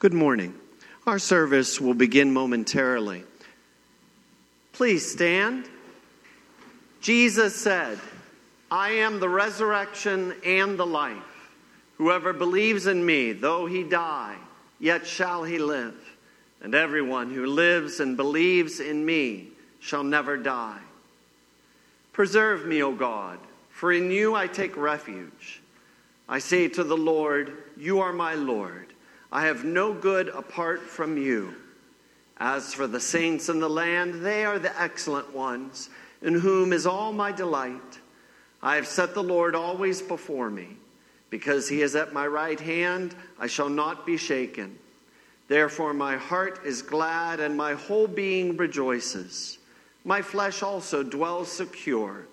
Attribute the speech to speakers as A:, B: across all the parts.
A: Good morning. Our service will begin momentarily. Please stand. Jesus said, I am the resurrection and the life. Whoever believes in me, though he die, yet shall he live. And everyone who lives and believes in me shall never die. Preserve me, O God, for in you I take refuge. I say to the Lord, You are my Lord. I have no good apart from you. As for the saints in the land, they are the excellent ones, in whom is all my delight. I have set the Lord always before me. Because he is at my right hand, I shall not be shaken. Therefore, my heart is glad and my whole being rejoices. My flesh also dwells secure,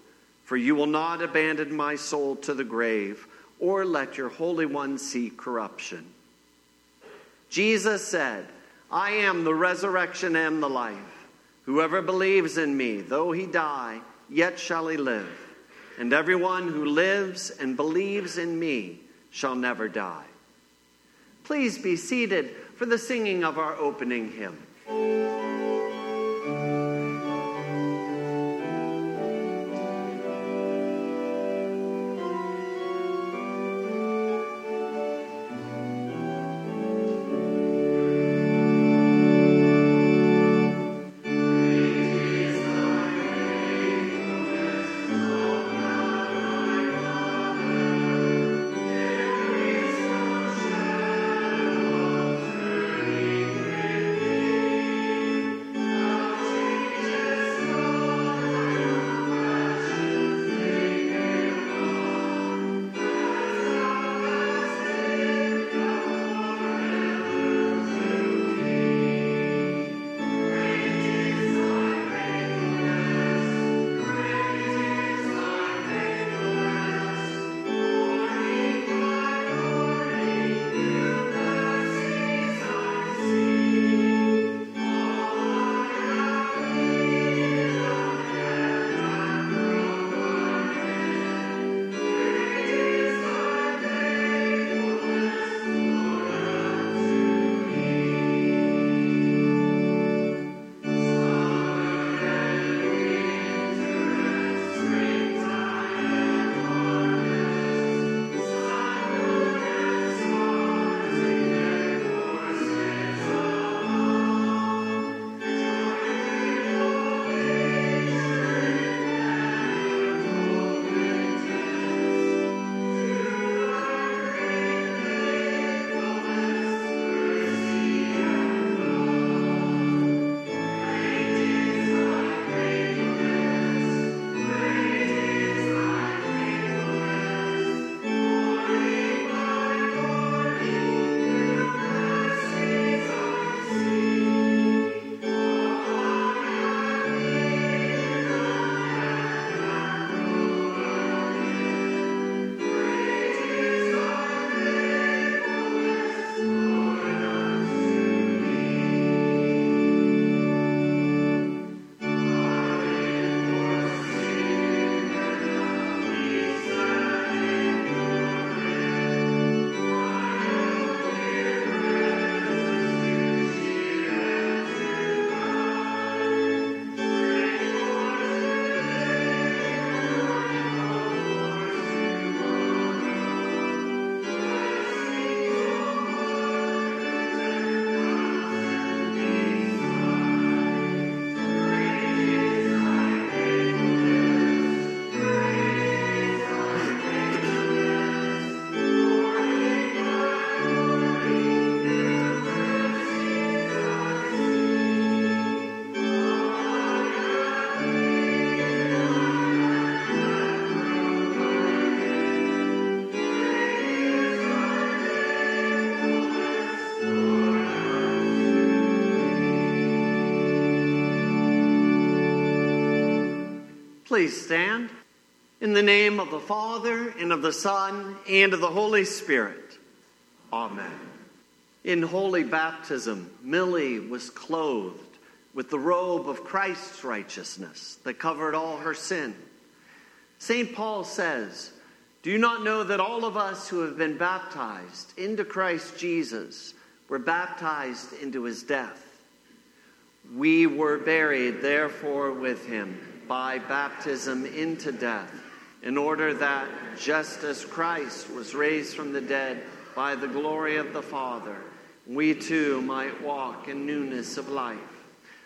A: for you will not abandon my soul to the grave or let your Holy One see corruption. Jesus said, I am the resurrection and the life. Whoever believes in me, though he die, yet shall he live. And everyone who lives and believes in me shall never die. Please be seated for the singing of our opening hymn. Please stand. In the name of the Father, and of the Son, and of the Holy Spirit. Amen. In holy baptism, Millie was clothed with the robe of Christ's righteousness that covered all her sin. St. Paul says, Do you not know that all of us who have been baptized into Christ Jesus were baptized into his death. We were buried, therefore, with him by baptism into death, in order that, just as Christ was raised from the dead by the glory of the Father, we too might walk in newness of life.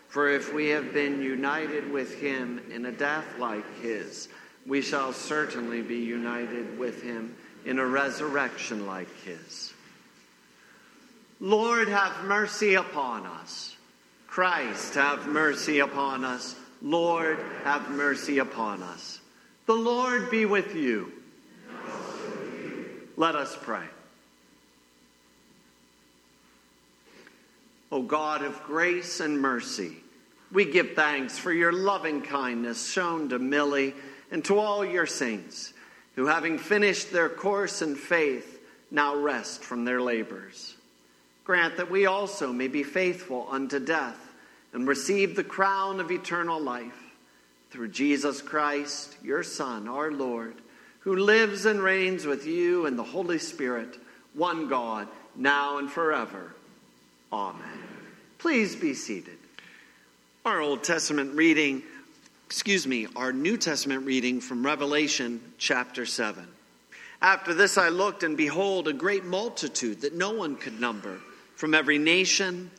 A: For if we have been united with him in a death like his, we shall certainly be united with him in a resurrection like his. Lord, have mercy upon us. Christ, have mercy upon us. Lord, have mercy upon us. The Lord be with you. Let us pray. O God of grace and mercy, we give thanks for your loving kindness shown to Millie and to all your saints who, having finished their course in faith, now rest from their labors. Grant that we also may be faithful unto death and receive the crown of eternal life through Jesus Christ, your Son, our Lord, who lives and reigns with you and the Holy Spirit, one God, now and forever. Amen. Please be seated. Our Old Testament reading, excuse me, our New Testament reading from Revelation chapter 7. After this I looked, and behold, a great multitude that no one could number from every nation,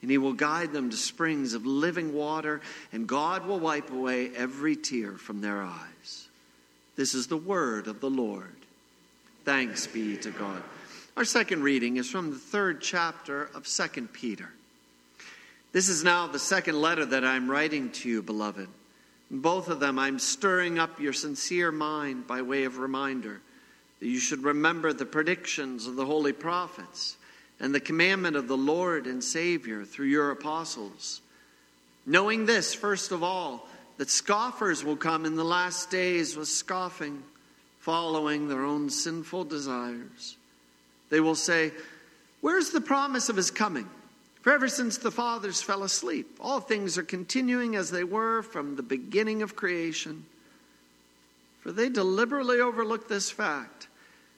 A: and he will guide them to springs of living water, and God will wipe away every tear from their eyes. This is the word of the Lord. Thanks be to God. Our second reading is from the third chapter of Second Peter. This is now the second letter that I'm writing to you, beloved. In both of them, I'm stirring up your sincere mind by way of reminder that you should remember the predictions of the holy prophets and the commandment of the Lord and Savior through your apostles. Knowing this, first of all, that scoffers will come in the last days with scoffing, following their own sinful desires. They will say, Where's the promise of his coming? For ever since the fathers fell asleep, all things are continuing as they were from the beginning of creation. For they deliberately overlook this fact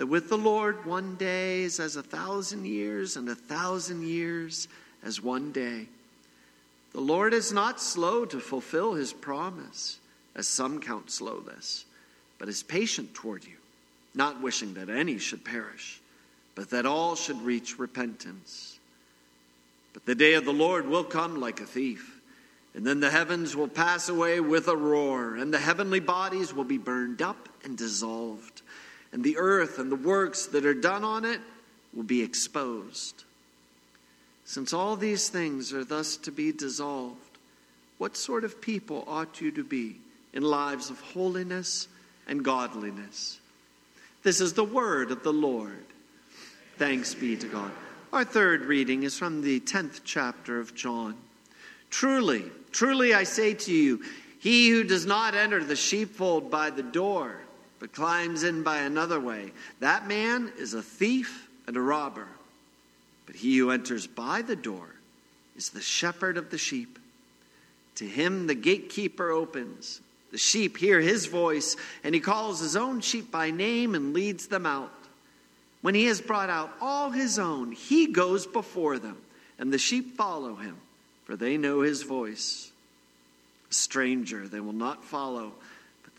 A: that with the Lord one day is as a thousand years, and a thousand years as one day. The Lord is not slow to fulfill his promise, as some count slowness, but is patient toward you, not wishing that any should perish, but that all should reach repentance. But the day of the Lord will come like a thief, and then the heavens will pass away with a roar, and the heavenly bodies will be burned up and dissolved and the earth and the works that are done on it will be exposed. Since all these things are thus to be dissolved, what sort of people ought you to be in lives of holiness and godliness. This is the word of the Lord. Thanks be to God. Our third reading is from the 10th chapter of John. Truly, truly I say to you, he who does not enter the sheepfold by the door, but climbs in by another way, that man is a thief and a robber. But he who enters by the door is the shepherd of the sheep. To him the gatekeeper opens. The sheep hear his voice, and he calls his own sheep by name and leads them out. When he has brought out all his own, he goes before them, and the sheep follow him, for they know his voice. A stranger they will not follow,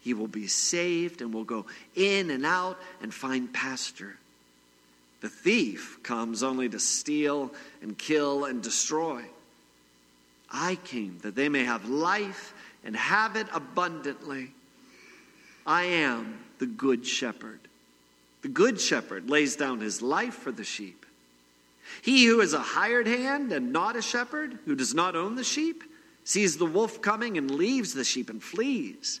A: he will be saved and will go in and out and find pasture. The thief comes only to steal and kill and destroy. I came that they may have life and have it abundantly. I am the good shepherd. The good shepherd lays down his life for the sheep. He who is a hired hand and not a shepherd, who does not own the sheep, sees the wolf coming and leaves the sheep and flees.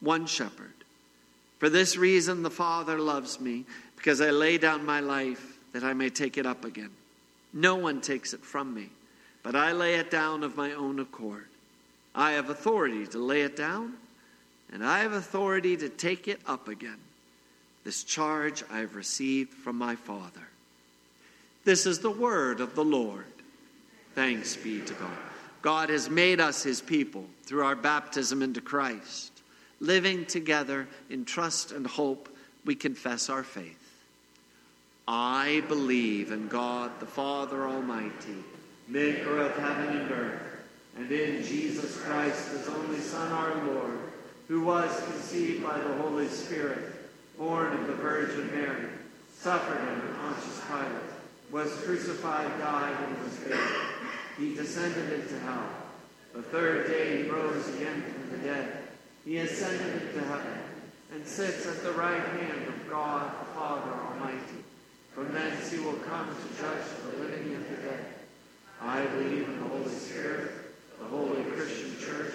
A: one shepherd. For this reason, the Father loves me, because I lay down my life that I may take it up again. No one takes it from me, but I lay it down of my own accord. I have authority to lay it down, and I have authority to take it up again. This charge I have received from my Father. This is the word of the Lord. Thanks be to God. God has made us his people through our baptism into Christ. Living together in trust and hope, we confess our faith. I believe in God the Father Almighty, maker of heaven and earth, and in Jesus Christ, his only Son, our Lord, who was conceived by the Holy Spirit born of the Virgin Mary, suffered under Pontius Pilate, was crucified, died, and was buried. He descended into hell. The third day he rose again from the dead. He ascended into heaven and sits at the right hand of God the Father Almighty. From thence he will come to judge the living and the dead. I believe in the Holy Spirit, the holy Christian church,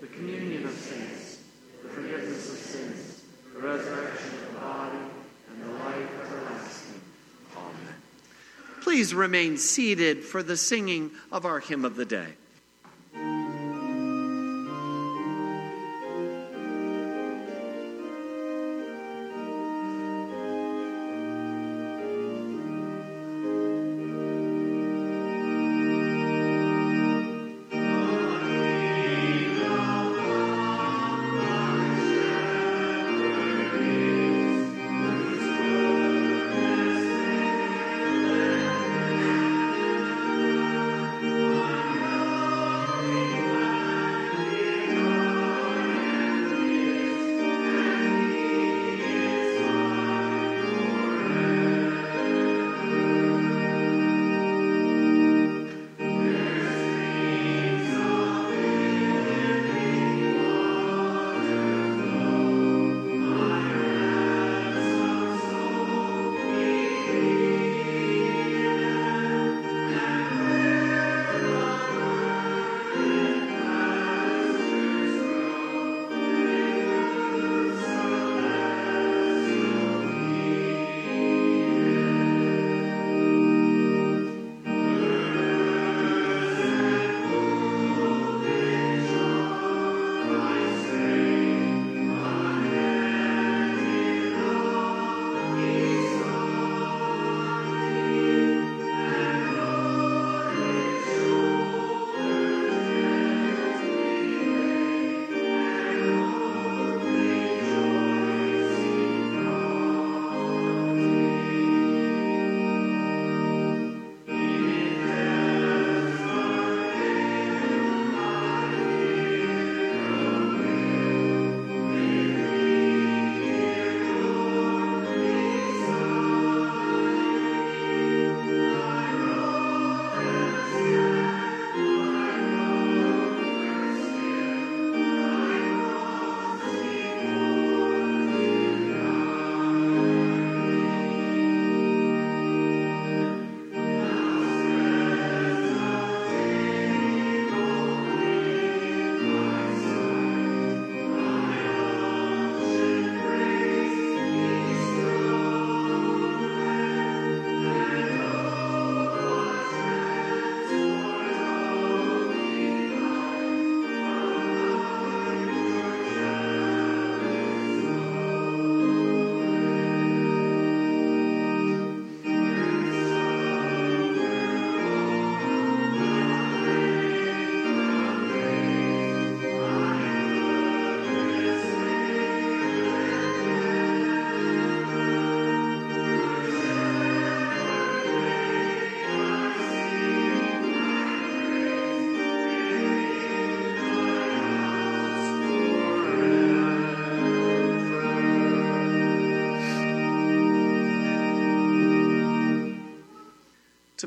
A: the communion of saints, the forgiveness of sins, the resurrection of the body, and the life everlasting. Amen. Please remain seated for the singing of our hymn of the day.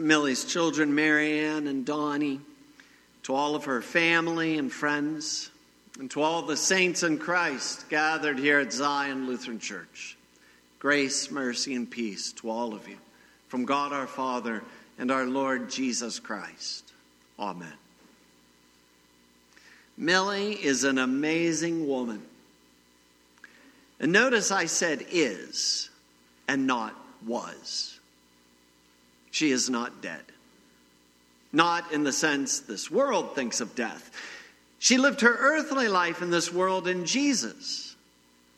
A: Millie's children, Marianne and Donnie, to all of her family and friends, and to all the saints in Christ gathered here at Zion Lutheran Church. Grace, mercy, and peace to all of you from God our Father and our Lord Jesus Christ. Amen. Millie is an amazing woman. And notice I said is and not was. She is not dead. Not in the sense this world thinks of death. She lived her earthly life in this world in Jesus.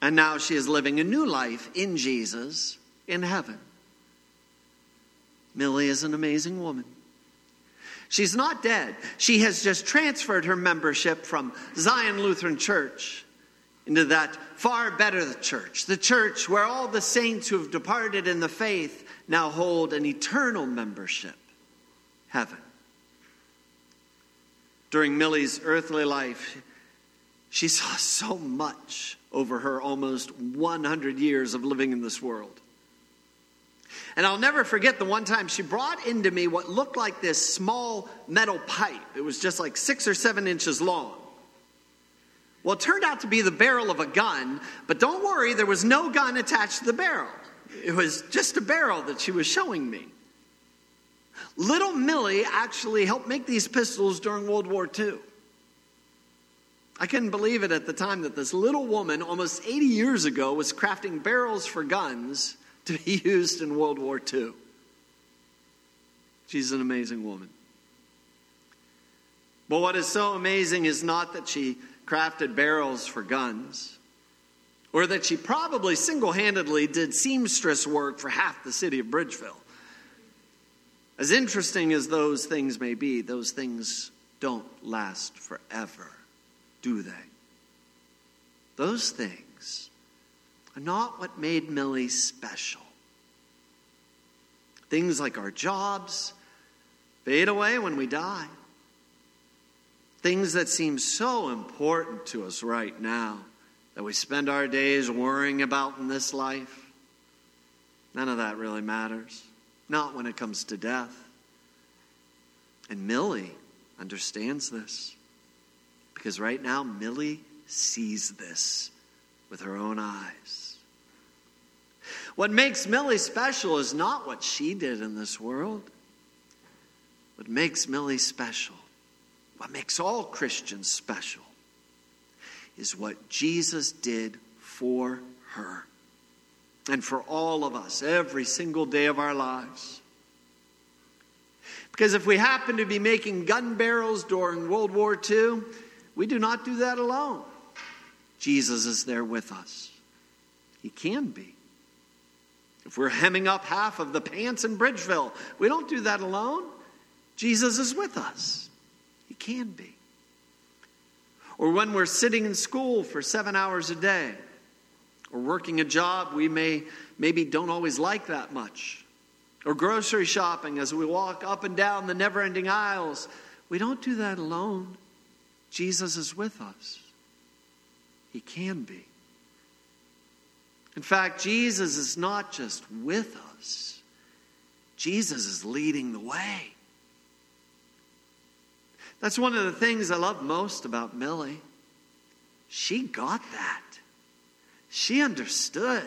A: And now she is living a new life in Jesus in heaven. Millie is an amazing woman. She's not dead. She has just transferred her membership from Zion Lutheran Church into that far better church, the church where all the saints who have departed in the faith now hold an eternal membership, heaven. During Millie's earthly life, she saw so much over her almost 100 years of living in this world. And I'll never forget the one time she brought into me what looked like this small metal pipe. It was just like six or seven inches long. Well, it turned out to be the barrel of a gun, but don't worry, there was no gun attached to the barrel. It was just a barrel that she was showing me. Little Millie actually helped make these pistols during World War II. I couldn't believe it at the time that this little woman, almost 80 years ago, was crafting barrels for guns to be used in World War II. She's an amazing woman. But what is so amazing is not that she crafted barrels for guns, or that she probably single handedly did seamstress work for half the city of Bridgeville. As interesting as those things may be, those things don't last forever, do they? Those things are not what made Millie special. Things like our jobs fade away when we die. Things that seem so important to us right now that we spend our days worrying about in this life, none of that really matters. Not when it comes to death. And Millie understands this because right now Millie sees this with her own eyes. What makes Millie special is not what she did in this world. What makes Millie special, what makes all Christians special, is what Jesus did for her and for all of us every single day of our lives. Because if we happen to be making gun barrels during World War II, we do not do that alone. Jesus is there with us. He can be. If we're hemming up half of the pants in Bridgeville, we don't do that alone. Jesus is with us. He can be. Or when we're sitting in school for seven hours a day, or working a job we may maybe don't always like that much, or grocery shopping as we walk up and down the never ending aisles, we don't do that alone. Jesus is with us. He can be. In fact, Jesus is not just with us, Jesus is leading the way. That's one of the things I love most about Millie. She got that. She understood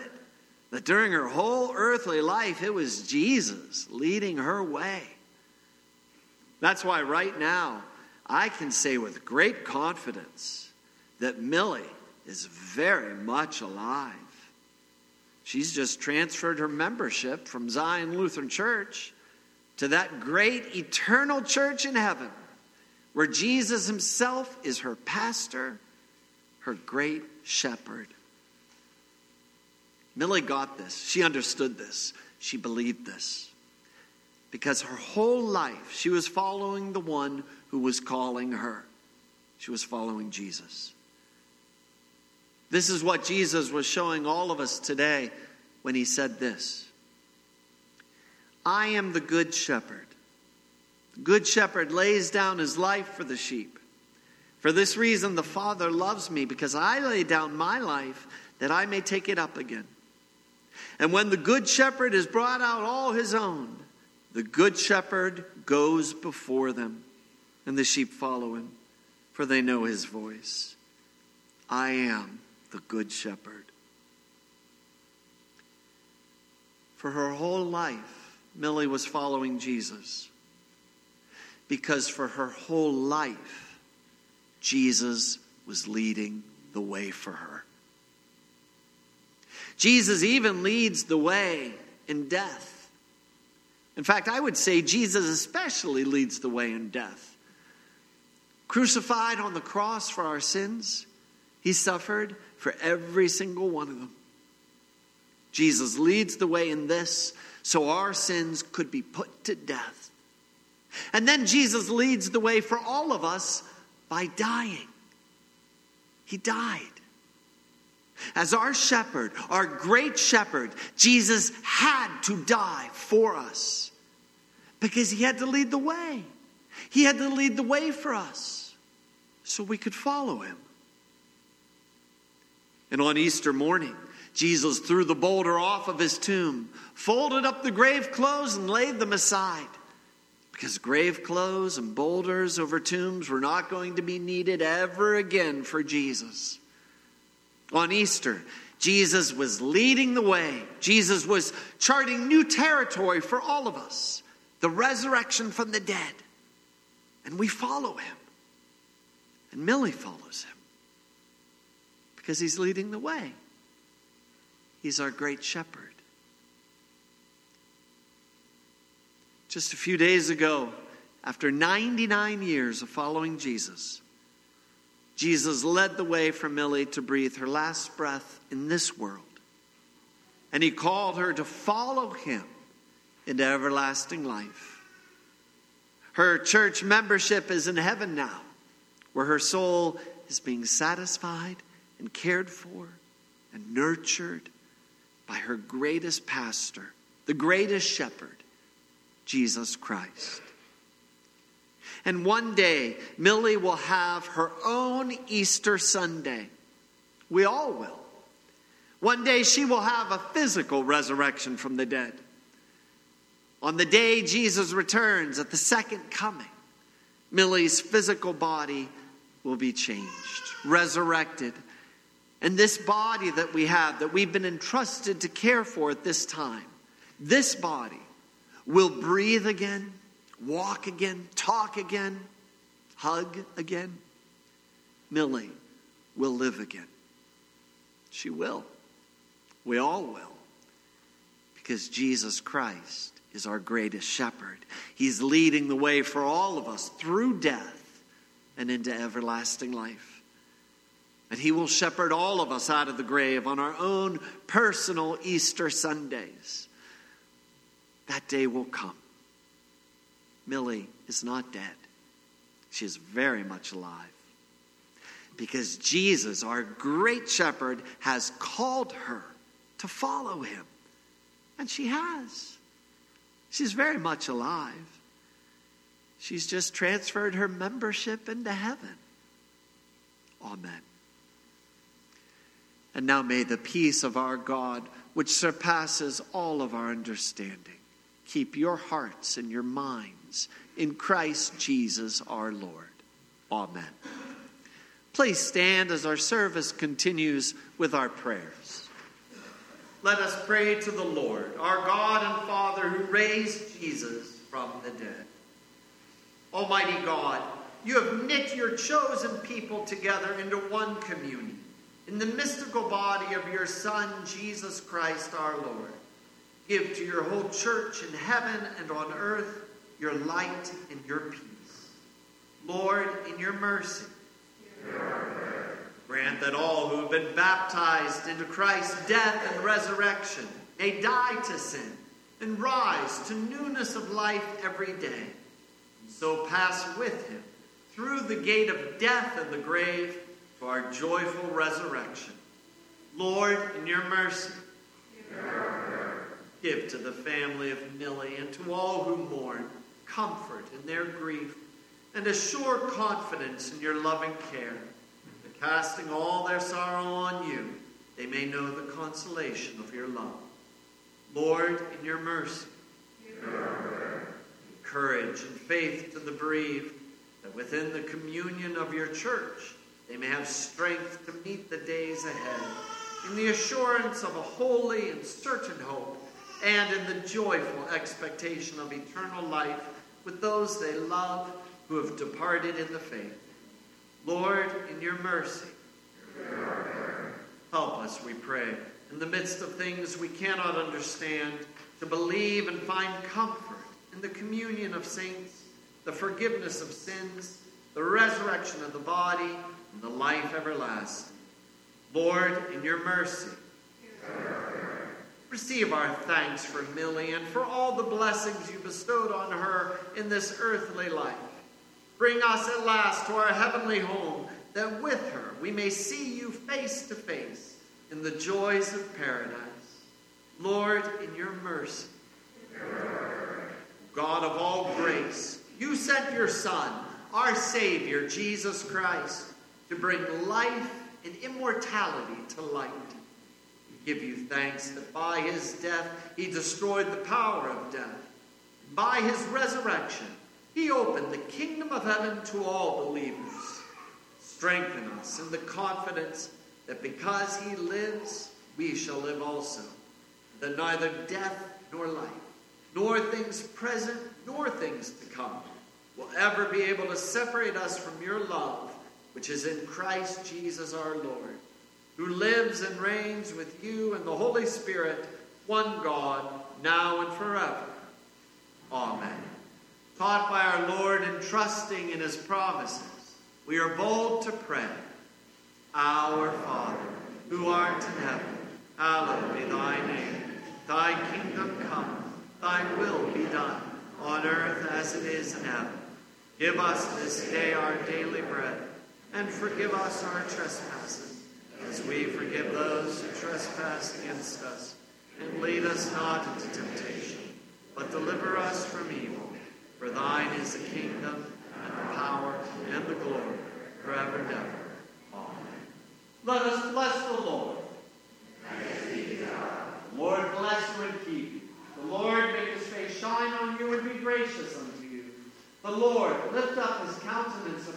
A: that during her whole earthly life, it was Jesus leading her way. That's why right now, I can say with great confidence that Millie is very much alive. She's just transferred her membership from Zion Lutheran Church to that great eternal church in heaven where Jesus himself is her pastor, her great shepherd. Millie got this. She understood this. She believed this. Because her whole life, she was following the one who was calling her. She was following Jesus. This is what Jesus was showing all of us today when he said this I am the good shepherd. Good shepherd lays down his life for the sheep. For this reason, the Father loves me, because I lay down my life that I may take it up again. And when the good shepherd has brought out all his own, The good shepherd goes before them, and the sheep follow him, for they know his voice. I am the good shepherd. For her whole life, Millie was following Jesus. Because for her whole life, Jesus was leading the way for her. Jesus even leads the way in death. In fact, I would say Jesus especially leads the way in death. Crucified on the cross for our sins, he suffered for every single one of them. Jesus leads the way in this so our sins could be put to death. And then Jesus leads the way for all of us by dying. He died. As our shepherd, our great shepherd, Jesus had to die for us because he had to lead the way. He had to lead the way for us so we could follow him. And on Easter morning, Jesus threw the boulder off of his tomb, folded up the grave clothes, and laid them aside. Because grave clothes and boulders over tombs were not going to be needed ever again for Jesus. On Easter, Jesus was leading the way. Jesus was charting new territory for all of us the resurrection from the dead. And we follow him. And Millie follows him because he's leading the way. He's our great shepherd. Just a few days ago, after 99 years of following Jesus, Jesus led the way for Millie to breathe her last breath in this world. And he called her to follow him into everlasting life. Her church membership is in heaven now, where her soul is being satisfied and cared for and nurtured by her greatest pastor, the greatest shepherd, Jesus Christ. And one day, Millie will have her own Easter Sunday. We all will. One day, she will have a physical resurrection from the dead. On the day Jesus returns at the second coming, Millie's physical body will be changed, resurrected, and this body that we have, that we've been entrusted to care for at this time, this body will breathe again, walk again, talk again, hug again. Millie will live again. She will. We all will. Because Jesus Christ is our greatest shepherd. He's leading the way for all of us through death and into everlasting life. And He will shepherd all of us out of the grave on our own personal Easter Sundays. That day will come. Millie is not dead, she is very much alive. Because Jesus, our great shepherd, has called her to follow him. And she has. She's very much alive. She's just transferred her membership into heaven. Amen. And now may the peace of our God, which surpasses all of our understanding, keep your hearts and your minds in Christ Jesus our Lord. Amen. Please stand as our service continues with our prayers. Let us pray to the Lord, our God and Father, who raised Jesus from the dead. Almighty God, you have knit your chosen people together into one communion in the mystical body of your Son, Jesus Christ our Lord. Give to your whole church in heaven and on earth your light and your peace. Lord, in your mercy, grant that all who have been baptized into Christ's death and resurrection may die to sin and rise to newness of life every day, and so pass with him through the gate of death and the grave to our joyful resurrection. Lord, in your mercy, give to the family of Millie and to all who mourn comfort in their grief and a sure confidence in your loving care, that casting all their sorrow on you, they may know the consolation of your love. Lord, in your mercy,
B: courage and faith to the bereaved, that within the communion of your church they may have strength to meet the days ahead, in the assurance of a holy and certain hope, and in the joyful expectation of eternal life with those they love who have departed in the faith. Lord, in your mercy, help us, we pray, in the midst of things we cannot understand, to believe and find comfort in the communion of saints, the forgiveness of sins, the resurrection of the body, and the life everlasting. Lord, in your mercy, receive our thanks for Millie and for all the blessings you bestowed on her in this earthly life. Bring us at last to our heavenly home, that with her we may see you face to face in the joys of paradise. Lord, in your mercy, God of all grace, you sent your Son, our Savior, Jesus Christ, to bring life and immortality to light. Give you thanks that by his death he destroyed the power of death. By his resurrection, he opened the kingdom of heaven to all believers. Strengthen us in the confidence that because he lives, we shall live also. That neither death nor life, nor things present nor things to come, will ever be able to separate us from your love, which is in Christ Jesus our Lord, who lives and reigns with you and the Holy Spirit, one God, now and forever. Amen. Taught by our Lord and trusting in his promises, we are bold to pray. Our Father, who art in heaven, hallowed be thy name. Thy kingdom come, thy will be done, on earth as it is in heaven. Give us this day our daily bread, and forgive us our trespasses, as we forgive those who trespass against us. And lead us not into temptation, but deliver us from evil. For thine is the kingdom, and the power, and the glory, forever and ever. Amen. Let us bless the Lord. Lord bless you and keep you. The Lord make his face shine on you and be gracious unto you. The Lord lift up his countenance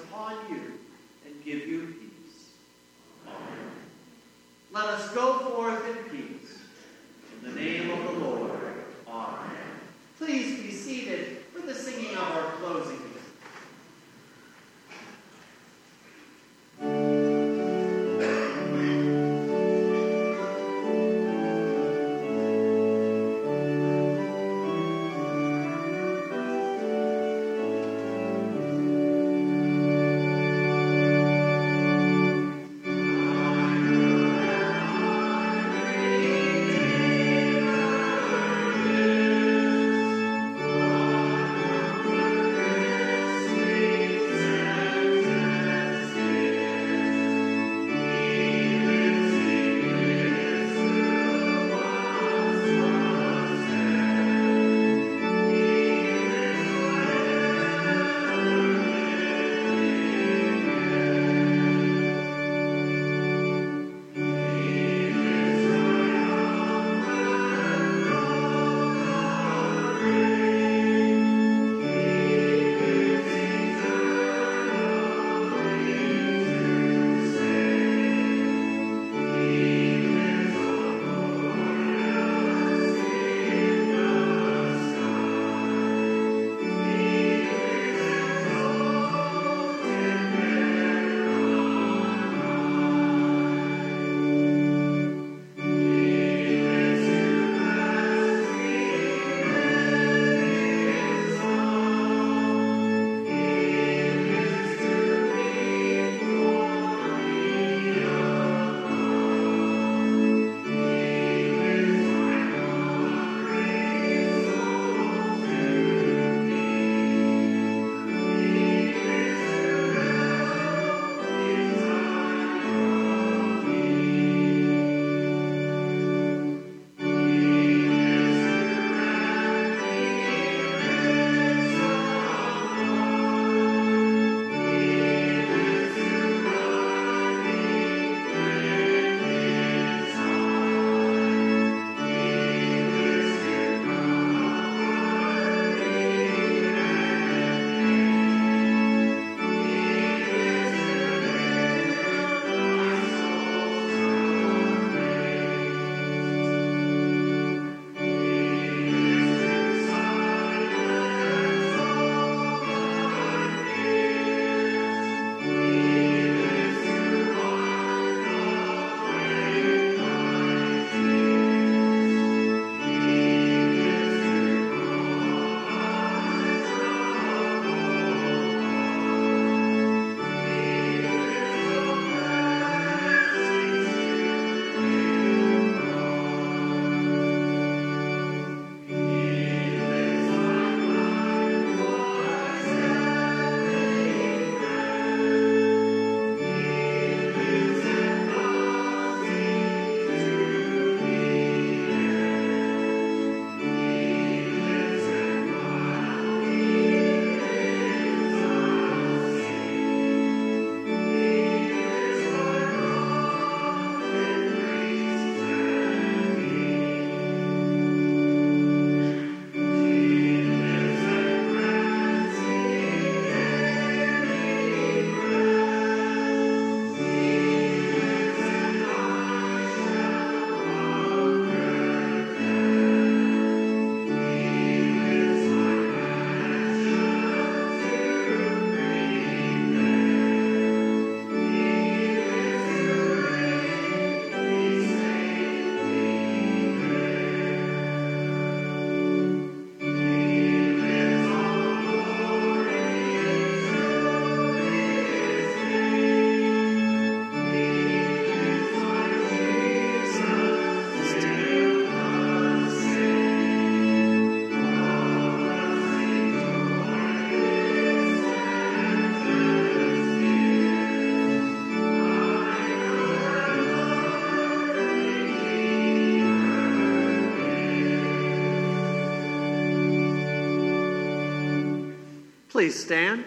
A: Please stand.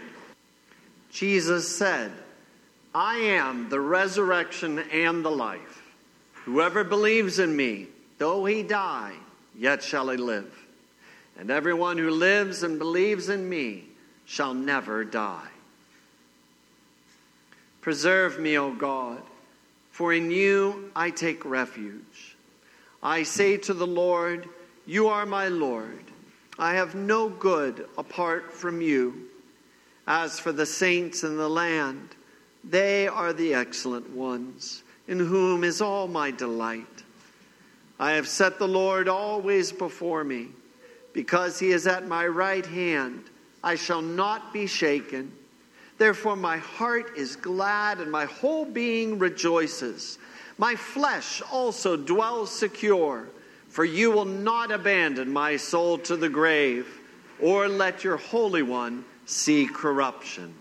A: Jesus said, I am the resurrection and the life. Whoever believes in me, though he die, yet shall he live. And everyone who lives and believes in me shall never die. Preserve me, O God, for in you I take refuge. I say to the Lord, You are my Lord. I have no good apart from you. As for the saints in the land, they are the excellent ones, in whom is all my delight. I have set the Lord always before me. Because he is at my right hand, I shall not be shaken. Therefore, my heart is glad and my whole being rejoices. My flesh also dwells secure, for you will not abandon my soul to the grave or let your Holy One see corruption.